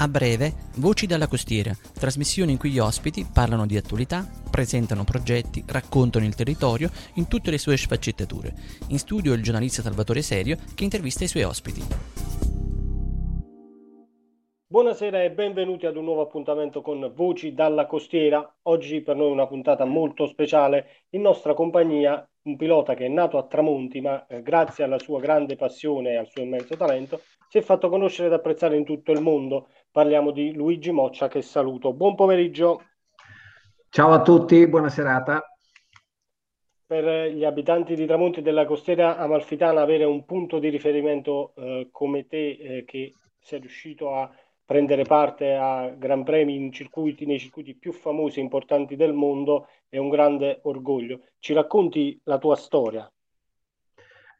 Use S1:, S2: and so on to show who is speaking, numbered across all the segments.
S1: A breve, Voci dalla costiera, trasmissione in cui gli ospiti parlano di attualità, presentano progetti, raccontano il territorio in tutte le sue sfaccettature. In studio il giornalista Salvatore Serio che intervista i suoi ospiti.
S2: Buonasera e benvenuti ad un nuovo appuntamento con Voci dalla costiera. Oggi per noi una puntata molto speciale. In nostra compagnia un pilota che è nato a Tramonti, ma eh, grazie alla sua grande passione e al suo immenso talento si è fatto conoscere ed apprezzare in tutto il mondo. Parliamo di Luigi Moccia che saluto. Buon pomeriggio.
S3: Ciao a tutti, buona serata.
S2: Per gli abitanti di Tramonti della costiera amalfitana avere un punto di riferimento eh, come te eh, che sei riuscito a prendere parte a Gran Premi in circuiti, nei circuiti più famosi e importanti del mondo è un grande orgoglio. Ci racconti la tua storia?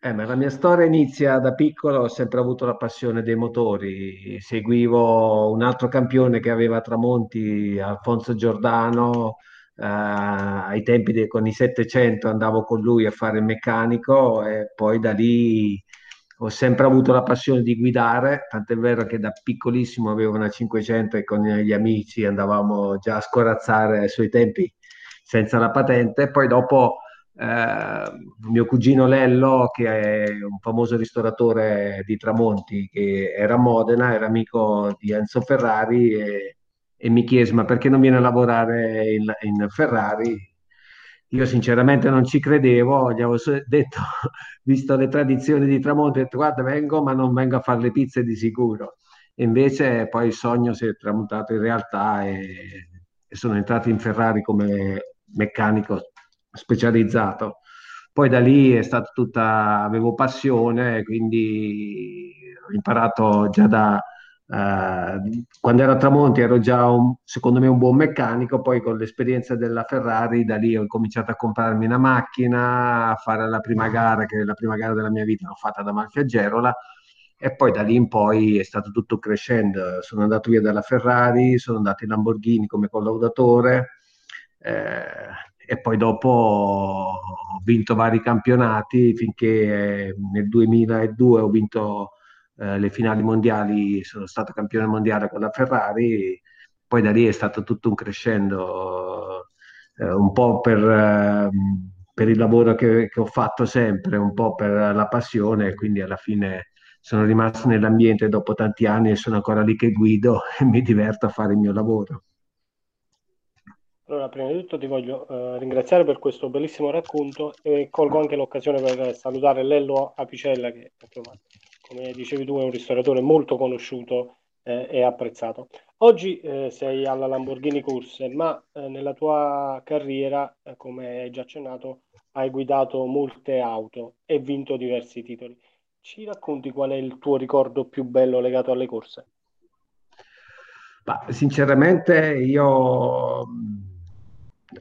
S3: Eh, la mia storia inizia da piccolo, ho sempre avuto la passione dei motori. Seguivo un altro campione che aveva Tramonti, Alfonso Giordano. Eh, ai tempi de- con i 700 andavo con lui a fare il meccanico e poi da lì ho sempre avuto la passione di guidare, tant'è vero che da piccolissimo avevo una 500 e con gli amici andavamo già a scorazzare ai suoi tempi senza la patente. Poi dopo eh, mio cugino Lello, che è un famoso ristoratore di Tramonti, che era a Modena, era amico di Enzo Ferrari e, e mi chiese ma perché non viene a lavorare in, in Ferrari? Io sinceramente non ci credevo, gli avevo detto, visto le tradizioni di Tramonti, ho detto guarda vengo ma non vengo a fare le pizze di sicuro. E invece poi il sogno si è tramutato in realtà e, e sono entrato in Ferrari come meccanico specializzato. Poi da lì è stata tutta, avevo passione, quindi ho imparato già da, eh, quando ero a Tramonti ero già un, secondo me un buon meccanico, poi con l'esperienza della Ferrari da lì ho cominciato a comprarmi una macchina, a fare la prima gara, che è la prima gara della mia vita l'ho fatta da Malfi a Gerola, e poi da lì in poi è stato tutto crescendo. Sono andato via dalla Ferrari, sono andato in Lamborghini come collaudatore, eh, e poi dopo ho vinto vari campionati finché eh, nel 2002 ho vinto eh, le finali mondiali, sono stato campione mondiale con la Ferrari, poi da lì è stato tutto un crescendo, eh, un po' per, eh, per il lavoro che, che, ho fatto sempre, un po' per la passione, quindi alla fine sono rimasto nell'ambiente dopo tanti anni e sono ancora lì che guido e mi diverto a fare il mio lavoro.
S2: Allora, prima di tutto ti voglio uh, ringraziare per questo bellissimo racconto e colgo anche l'occasione per salutare Lello Apicella che insomma, come dicevi tu è un ristoratore molto conosciuto eh, e apprezzato. Oggi eh, sei alla Lamborghini Corse, ma eh, nella tua carriera, eh, come hai già accennato, hai guidato molte auto e vinto diversi titoli. Ci racconti qual è il tuo ricordo più bello legato alle corse?
S3: Ma, sinceramente io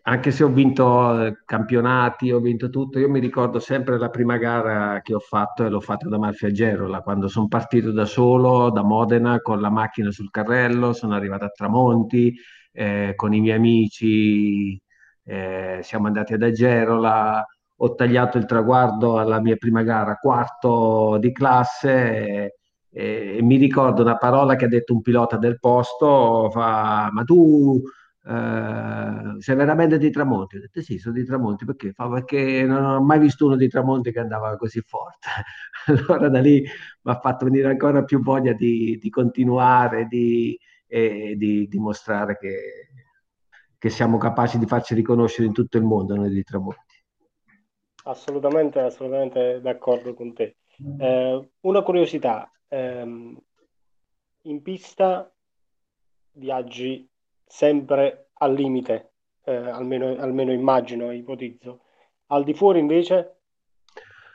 S3: anche se ho vinto eh, campionati, ho vinto tutto, io mi ricordo sempre la prima gara che ho fatto e l'ho fatta da Malfiagerola, quando sono partito da solo da Modena con la macchina sul carrello, sono arrivato a Tramonti eh, con i miei amici, eh, siamo andati ad Agerola, ho tagliato il traguardo alla mia prima gara, quarto di classe. E, e mi ricordo una parola che ha detto un pilota del posto, fa, ma tu eh, sei veramente di Tramonti? Ho detto sì, sono di Tramonti perché? Fa perché non ho mai visto uno di Tramonti che andava così forte. allora da lì mi ha fatto venire ancora più voglia di, di continuare, di, e di dimostrare che, che siamo capaci di farci riconoscere in tutto il mondo noi di Tramonti.
S2: Assolutamente, assolutamente d'accordo con te. Eh, una curiosità, ehm, in pista viaggi sempre al limite, eh, almeno, almeno immagino, ipotizzo. Al di fuori invece,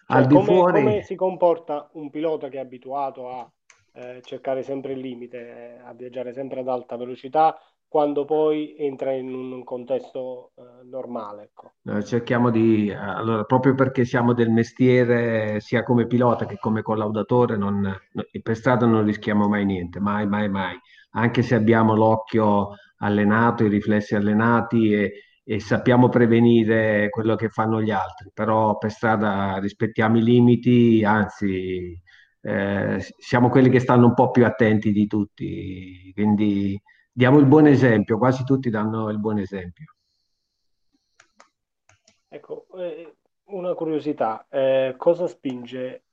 S2: cioè, al di come, fuori... come si comporta un pilota che è abituato a eh, cercare sempre il limite, eh, a viaggiare sempre ad alta velocità, quando poi entra in un contesto eh, normale. Ecco.
S3: cerchiamo di, allora, proprio perché siamo del mestiere, sia come pilota che come collaudatore, non, per strada non rischiamo mai niente, mai, mai, mai. Anche se abbiamo l'occhio allenato, i riflessi allenati e, e sappiamo prevenire quello che fanno gli altri, però per strada rispettiamo i limiti, anzi eh, siamo quelli che stanno un po' più attenti di tutti, quindi diamo il buon esempio, quasi tutti danno il buon esempio.
S2: Ecco, eh, una curiosità, eh, cosa spinge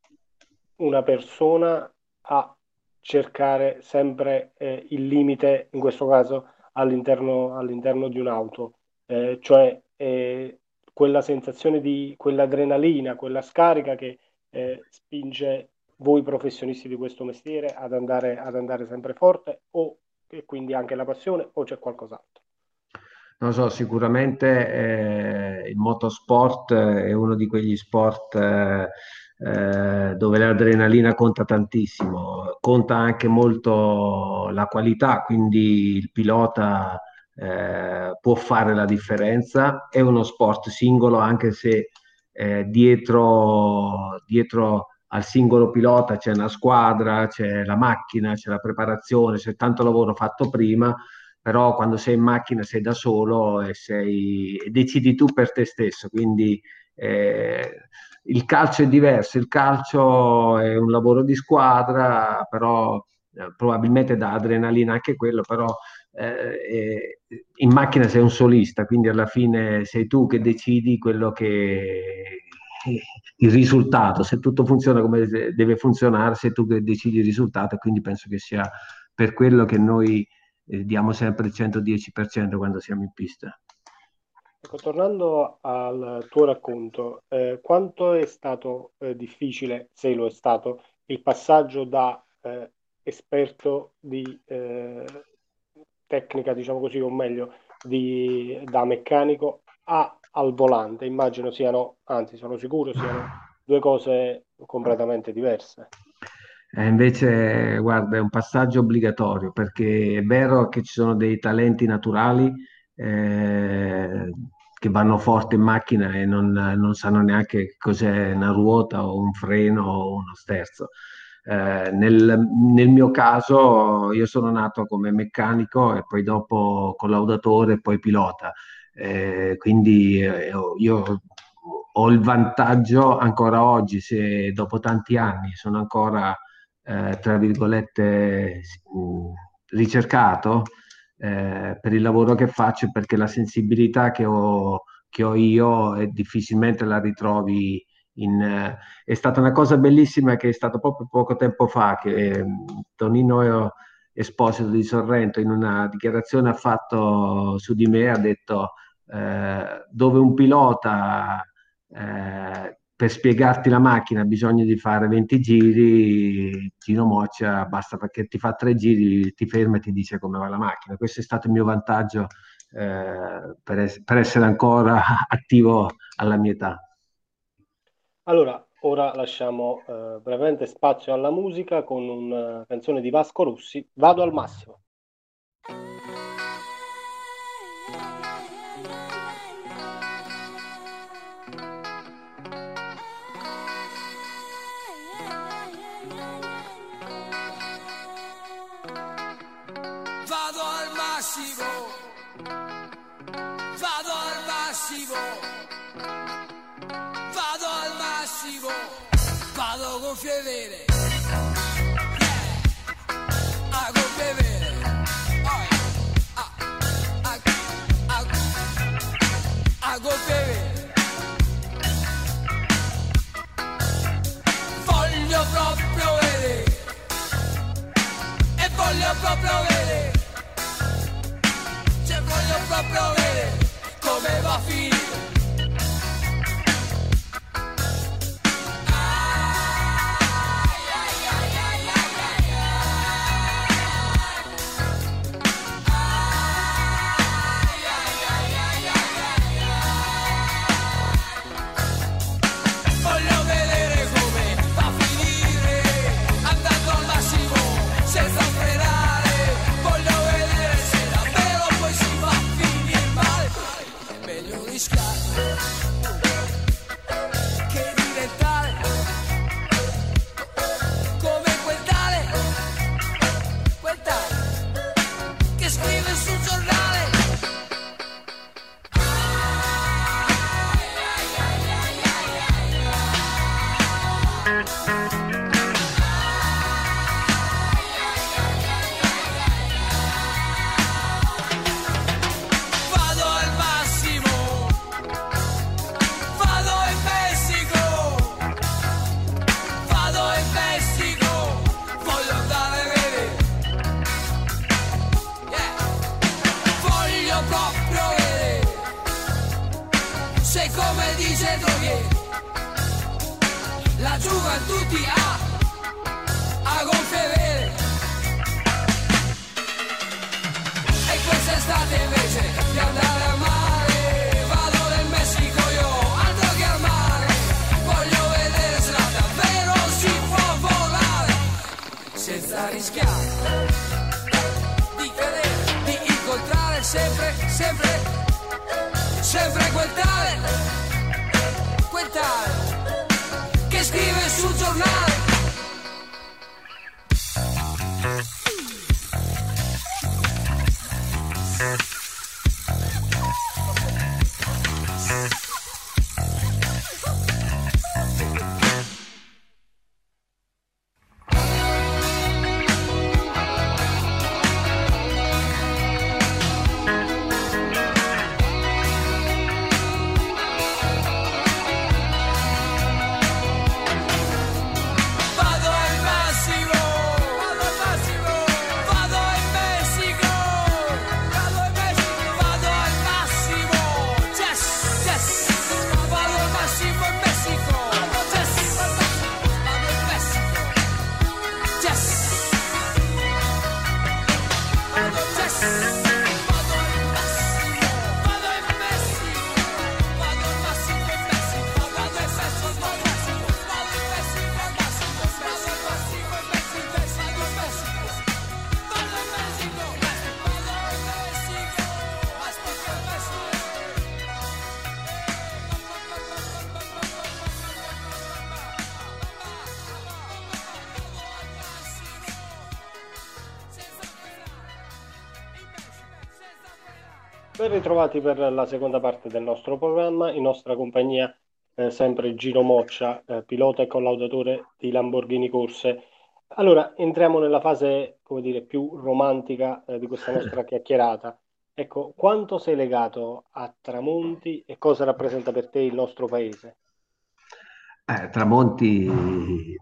S2: una persona a cercare sempre eh, il limite, in questo caso all'interno, all'interno di un'auto, eh, cioè eh, quella sensazione di quell'adrenalina, quella scarica che eh, spinge voi professionisti di questo mestiere ad andare, ad andare sempre forte o e quindi anche la passione o c'è qualcos'altro?
S3: Non so, sicuramente eh, il motorsport è uno di quegli sport eh, eh, dove l'adrenalina conta tantissimo, conta anche molto la qualità, quindi il pilota eh, può fare la differenza. È uno sport singolo, anche se eh, dietro, dietro al singolo pilota c'è una squadra, c'è la macchina, c'è la preparazione, c'è tanto lavoro fatto prima, però quando sei in macchina sei da solo e, sei, decidi tu per te stesso, quindi eh, il calcio è diverso, il calcio è un lavoro di squadra, però eh, probabilmente dà adrenalina anche quello, però eh, in macchina sei un solista, quindi alla fine sei tu che decidi quello che il risultato, se tutto funziona come deve funzionare, sei tu che decidi il risultato quindi penso che sia per quello che noi eh, diamo sempre il 110% quando siamo in pista.
S2: Ecco, tornando al tuo racconto, eh, quanto è stato eh, difficile, se lo è stato, il passaggio da eh, esperto di eh, tecnica, diciamo così, o meglio, di, da meccanico a al volante, immagino siano, anzi sono sicuro siano due cose completamente diverse.
S3: Eh, invece, guarda, è un passaggio obbligatorio perché è vero che ci sono dei talenti naturali eh, che vanno forte in macchina e non, non, sanno neanche cos'è una ruota o un freno o uno sterzo. Eh, nel, nel, mio caso, io sono nato come meccanico e poi dopo collaudatore e poi pilota. Eh, quindi eh, io ho il vantaggio ancora oggi, se dopo tanti anni sono ancora, eh, tra virgolette, ricercato eh, per il lavoro che faccio, perché la sensibilità che ho, che ho io e difficilmente la ritrovi in, eh, è stata una cosa bellissima che è stato proprio poco tempo fa che eh, Tonino Esposito di Sorrento in una dichiarazione ha fatto su di me, ha detto eh, dove un pilota eh, per spiegarti la macchina ha bisogno di fare 20 giri, Gino Moccia basta perché ti fa tre giri, ti ferma e ti dice come va la macchina. Questo è stato il mio vantaggio eh, per, es- per essere ancora attivo alla mia età.
S2: Allora, ora lasciamo eh, brevemente spazio alla musica con una canzone di Vasco Rossi, Vado al massimo. Gonfie vere. A gonfie vere. A gonfie vere. Voglio proprio vedere. E voglio proprio vedere. Cioè voglio proprio vedere come va a.
S4: senza rischiare di cadere, di incontrare sempre, sempre, sempre quel tale, quel tale che scrive sul giornale.
S2: Ben ritrovati per la seconda parte del nostro programma, in nostra compagnia eh, sempre Gino Moccia, eh, pilota e collaudatore di Lamborghini Corse. Allora, entriamo nella fase, come dire, più romantica eh, di questa nostra chiacchierata. Ecco, quanto sei legato a Tramonti e cosa rappresenta per te il nostro paese?
S3: Eh, Tramonti,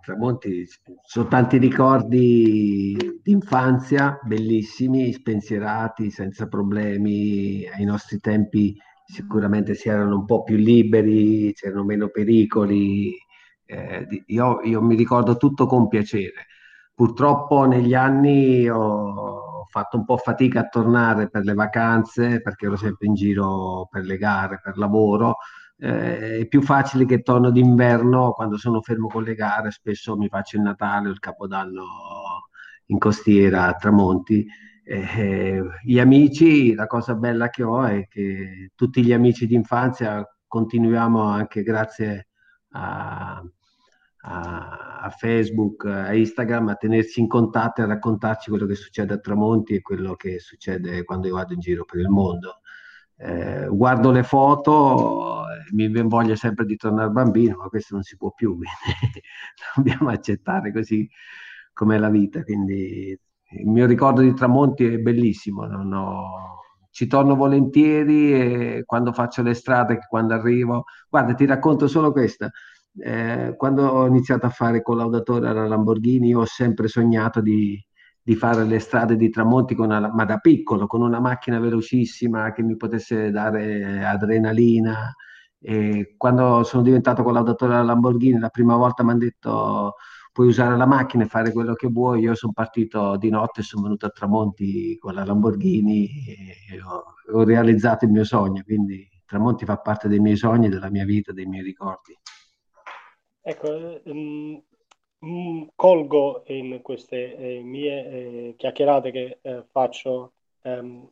S3: Tramonti, sono tanti ricordi di infanzia, bellissimi, spensierati, senza problemi. Ai nostri tempi sicuramente si erano un po' più liberi, c'erano meno pericoli. Eh, io, io mi ricordo tutto con piacere. Purtroppo negli anni ho fatto un po' fatica a tornare per le vacanze perché ero sempre in giro per le gare, per lavoro eh, è più facile che torno d'inverno quando sono fermo con le gare, spesso mi faccio il Natale o il Capodanno in costiera a Tramonti. Eh, gli amici, la cosa bella che ho è che tutti gli amici d'infanzia continuiamo anche grazie a, a- a Facebook, a Instagram, a tenersi in contatto e a raccontarci quello che succede a Tramonti e quello che succede quando io vado in giro per il mondo eh, guardo le foto, eh, mi voglia sempre di tornare bambino, ma questo non si può più, quindi dobbiamo accettare così com'è la vita. Quindi il mio ricordo di Tramonti è bellissimo, ho- ci torno volentieri e quando faccio le strade, quando arrivo. Guarda, ti racconto solo questa. Eh, quando ho iniziato a fare collaudatore alla Lamborghini, ho sempre sognato di di fare le strade di Tramonti una- ma da piccolo, con una macchina velocissima che mi potesse dare adrenalina. E quando sono diventato collaudatore alla Lamborghini, la prima volta mi hanno detto puoi usare la macchina e fare quello che vuoi. Io sono partito di notte e sono venuto a Tramonti con la Lamborghini e ho, ho realizzato il mio sogno. Quindi Tramonti fa parte dei miei sogni, della mia vita, dei miei ricordi.
S2: Ecco, eh, mm, colgo in queste eh, mie eh, chiacchierate che eh, faccio ehm,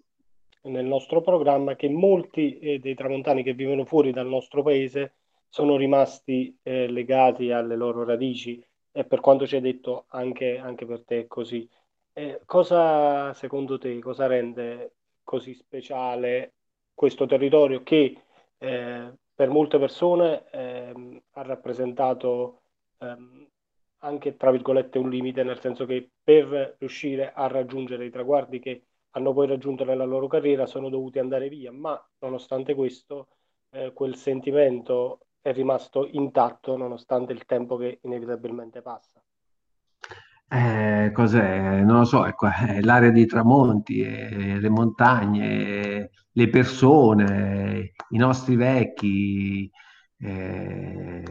S2: nel nostro programma che molti eh, dei tramontani che vivono fuori dal nostro paese sono rimasti eh, legati alle loro radici e per quanto ci hai detto anche, anche per te è così. Eh, cosa secondo te, cosa rende così speciale questo territorio che per molte persone ehm, ha rappresentato ehm, anche, tra virgolette, un limite, nel senso che per riuscire a raggiungere i traguardi che hanno poi raggiunto nella loro carriera sono dovuti andare via, ma nonostante questo, eh, quel sentimento è rimasto intatto nonostante il tempo che inevitabilmente passa.
S3: Eh, cos'è? Non lo so, ecco, è l'area di tramonti, eh, le montagne, le persone, i nostri vecchi, eh,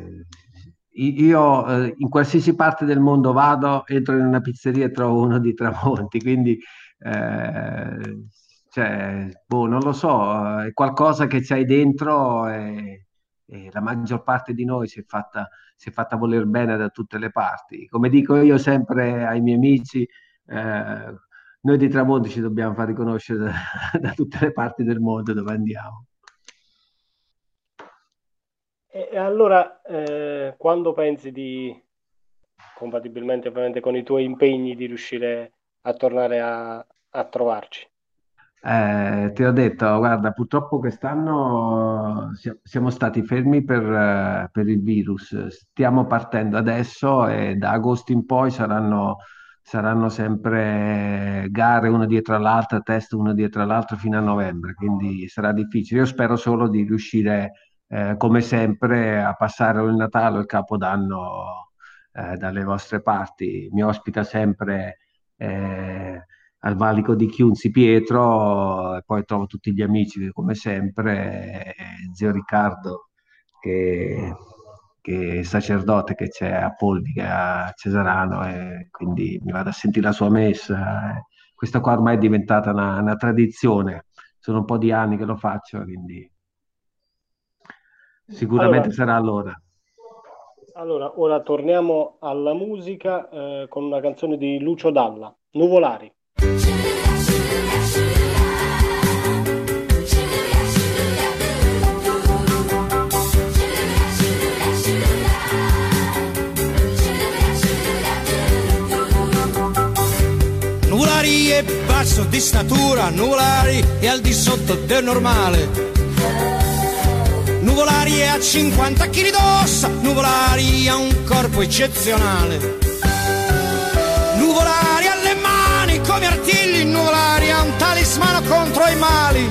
S3: Io eh, in qualsiasi parte del mondo vado, entro in una pizzeria e trovo uno di Tramonti, quindi eh, cioè, boh, non lo so, è qualcosa che c'hai dentro e, e la maggior parte di noi si è fatta, si è fatta voler bene da tutte le parti. Come dico io sempre ai miei amici, eh, noi di Tramonti ci dobbiamo far riconoscere da, da tutte le parti del mondo dove andiamo.
S2: E allora, eh, quando pensi di, compatibilmente ovviamente con i tuoi impegni, di riuscire a tornare a, a trovarci?
S3: Eh, ti ho detto, guarda, purtroppo quest'anno si- siamo stati fermi per, eh, per il virus. Stiamo partendo adesso e da agosto in poi saranno, saranno sempre gare una dietro l'altra, test una dietro l'altra fino a novembre, quindi sarà difficile. Io spero solo di riuscire, eh, come sempre, a passare il Natale o il Capodanno, eh, dalle vostre parti. Mi ospita sempre. eh, al valico di Chiunzi Pietro, e poi trovo tutti gli amici come sempre, e zio Riccardo che, che è sacerdote che c'è a Poldi, a Cesarano, e quindi mi vado a sentire la sua messa. eh. Questa qua ormai è diventata una, una tradizione, sono un po' di anni che lo faccio, quindi sicuramente
S2: Allora,
S3: sarà allora.
S2: allora, ora torniamo alla musica, eh, con una canzone di Lucio Dalla, Nuvolari.
S5: Nuvolari è basso di statura, Nuvolari è al di sotto del normale. Nuvolari a 50 kg d'ossa, Nuvolari ha un corpo eccezionale. Nuvolari ha le mani come artigli, Nuvolari ha un talismano contro i mali.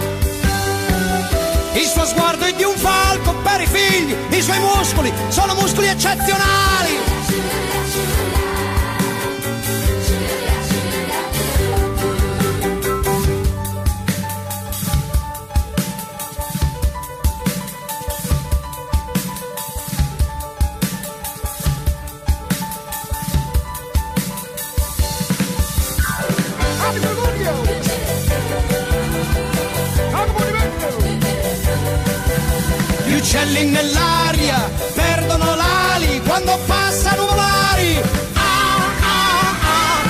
S5: Il suo sguardo è di un falco per i figli, i suoi muscoli sono muscoli eccezionali. Nell'aria perdono l'ali quando passa nuvolari. Ah, ah, ah.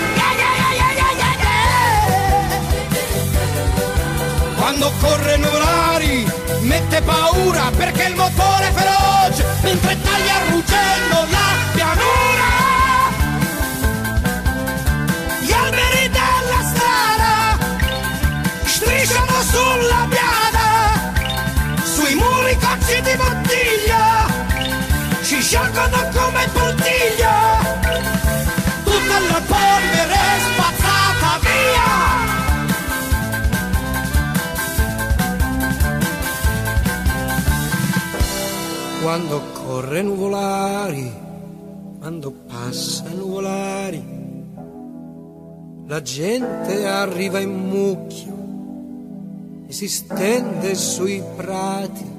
S5: Quando corre nuvolari mette paura perché il motore è feroce mentre quando corre nuvolari quando passa nuvolari la gente arriva in mucchio e si stende sui prati.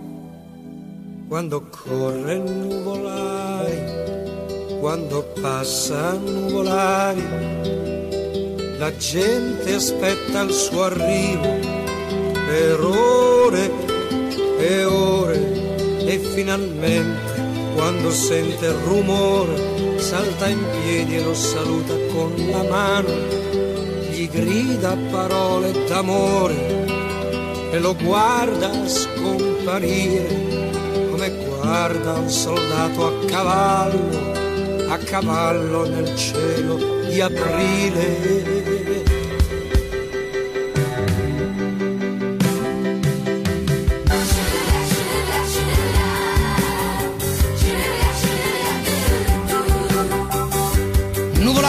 S5: Quando corre nuvolari, quando passa nuvolari, la gente aspetta il suo arrivo per ore e ore e finalmente quando sente il rumore salta in piedi e lo saluta con la mano, gli grida parole d'amore e lo guarda scomparire come guarda un soldato a cavallo, a cavallo nel cielo di aprile.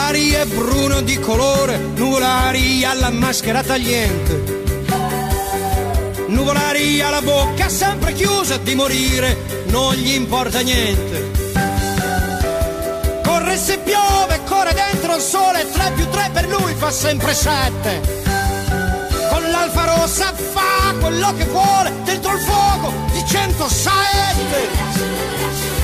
S5: Nuvolari è bruno di colore, nuvolari alla maschera tagliente. Nuvolari ha la bocca sempre chiusa di morire, non gli importa niente. Corre se piove, corre dentro il sole, 3 più 3 per lui fa sempre 7. Con l'alfa rossa fa quello che vuole, dentro il fuoco di 107.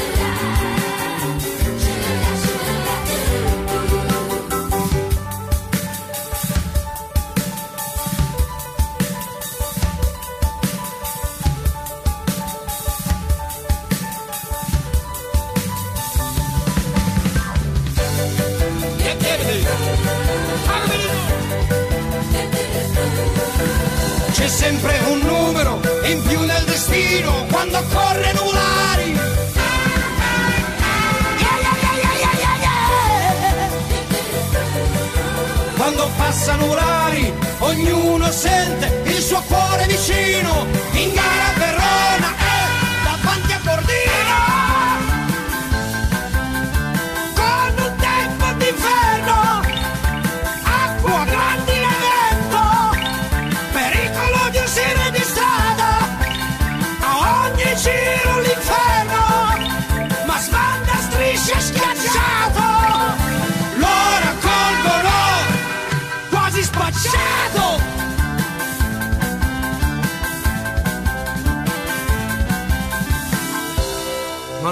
S5: Sempre un numero in più nel destino quando corre yeah. Quando passano orari, ognuno sente il suo cuore vicino. In gara a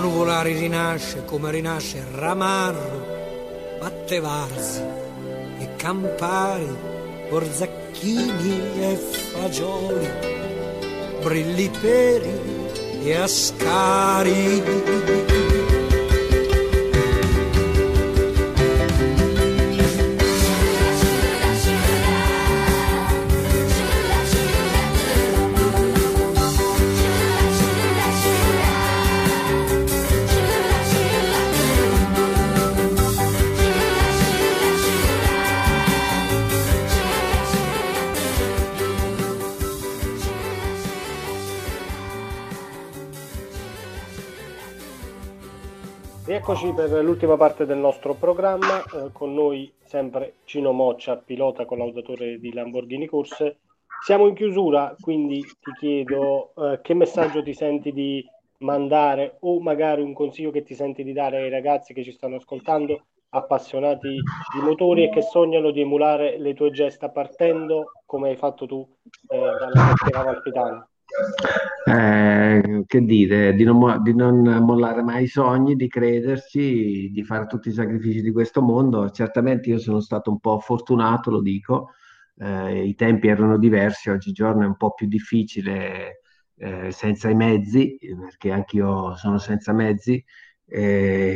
S5: Nuvolari rinasce come rinasce Ramarro, Battevarsi e Campari, Orzacchini e Fagioli, Brilli Peri e Ascari.
S2: Rieccoci per l'ultima parte del nostro programma, eh, con noi sempre Gino Moccia, pilota collaudatore di Lamborghini Corse. Siamo in chiusura, quindi ti chiedo eh, che messaggio ti senti di mandare o magari un consiglio che ti senti di dare ai ragazzi che ci stanno ascoltando, appassionati di motori e che sognano di emulare le tue gesta partendo come hai fatto tu eh, dalla cartiera amalfitana.
S3: Eh, che dire, di non, di non mollare mai i sogni, di crederci, di fare tutti i sacrifici di questo mondo. Certamente io sono stato un po' fortunato, lo dico, eh, i tempi erano diversi, oggigiorno è un po' più difficile eh, senza i mezzi, perché anch'io sono senza mezzi,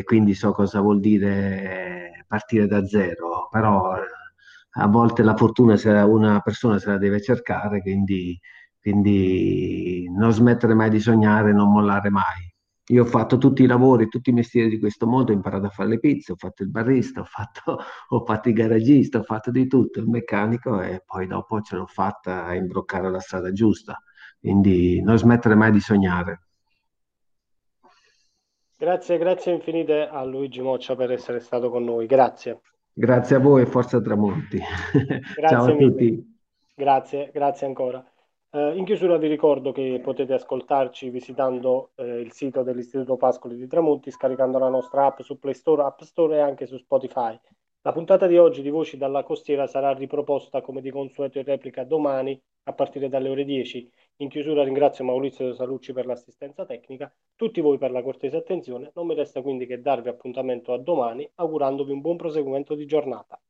S3: quindi so cosa vuol dire partire da zero, però eh, a volte la fortuna se la- una persona se la deve cercare, quindi quindi non smettere mai di sognare, non mollare mai. Io ho fatto tutti i lavori, tutti i mestieri di questo mondo, ho imparato a fare le pizze, ho fatto il barista, ho fatto, ho fatto il garagista, ho fatto di tutto, il meccanico e poi dopo ce l'ho fatta a imbroccare la strada giusta. Quindi non smettere mai di sognare.
S2: Grazie, grazie infinite a Luigi Moccia per essere stato con noi. Grazie.
S3: Grazie a voi e forza Tramonti. Ciao a
S2: mille.
S3: tutti.
S2: Grazie, grazie ancora. Eh, in chiusura vi ricordo che potete ascoltarci visitando eh, il sito dell'Istituto Pascoli di Tramonti, scaricando la nostra app su Play Store, App Store e anche su Spotify. La puntata di oggi di Voci dalla Costiera sarà riproposta come di consueto in replica domani a partire dalle ore 10. In chiusura ringrazio Maurizio Salucci per l'assistenza tecnica, tutti voi per la cortese attenzione. Non mi resta quindi che darvi appuntamento a domani, augurandovi un buon proseguimento di giornata.